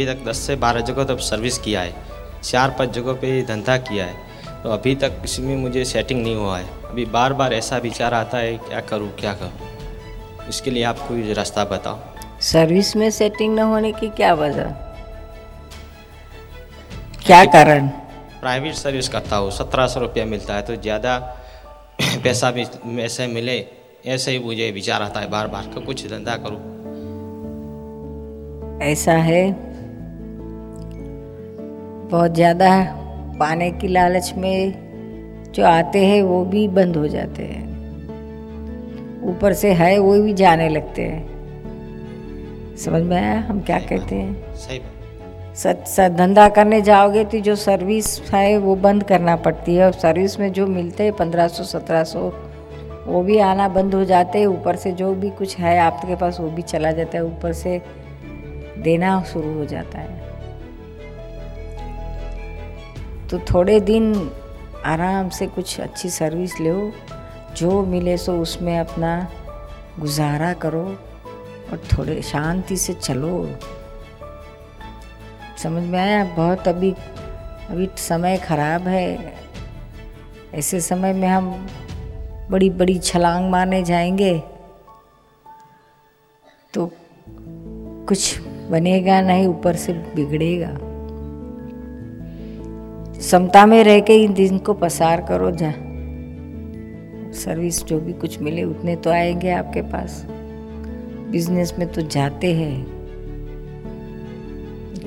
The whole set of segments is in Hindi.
अभी तक 10 से 12 जगह तक सर्विस किया है। चार पाँच जगहों पे धंधा किया है। तो अभी तक किसी में मुझे सेटिंग नहीं हुआ है। अभी बार बार ऐसा विचार आता है क्या करूँ क्या करूँ? इसके लिए आप कोई रास्ता बताओ। सर्विस में सेटिंग न होने की क्या वजह? क्या कारण? प्राइवेट सर्विस करता हूँ। सत्रह सौ रुपया मिलता है तो ज़्यादा पैसा भी ऐसे मिले ऐसे ही मुझे विचार आता है बार बार कि कुछ धंधा करूँ। ऐसा है? बहुत ज़्यादा पाने की लालच में जो आते हैं वो भी बंद हो जाते हैं। ऊपर से है वो भी जाने लगते हैं। समझ में आया? हम क्या कहते हैं? सही सच सच धंधा करने जाओगे तो जो सर्विस है वो बंद करना पड़ती है। और सर्विस में जो मिलते हैं पंद्रह सौ सत्रह सौ वो भी आना बंद हो जाते हैं। ऊपर से जो भी कुछ है आपके पास वो भी चला जाता है। ऊपर से देना शुरू हो जाता है। तो थोड़े दिन आराम से कुछ अच्छी सर्विस लो, जो मिले सो उसमें अपना गुजारा करो और थोड़े शांति से चलो। समझ में आया? बहुत अभी अभी समय खराब है। ऐसे समय में हम बड़ी बड़ी छलांग मारने जाएँगे तो कुछ बनेगा नहीं, ऊपर से बिगड़ेगा। समता में रह के इन दिन को पसार करो जा सर्विस जो भी कुछ मिले उतने तो आएँगे आपके पास। बिज़नेस में तो जाते हैं।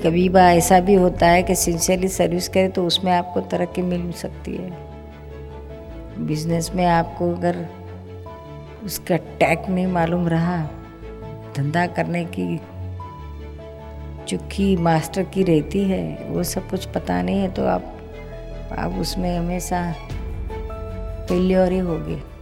कभी बार ऐसा भी होता है कि सिंसियरली सर्विस करें तो उसमें आपको तरक्की मिल सकती है। बिज़नेस में आपको अगर उसका टैग नहीं मालूम रहा, धंधा करने की चुक्की मास्टर की रहती है, वो सब कुछ पता नहीं है तो आप आप उसमें हमेशा फेल्योर ही होगे।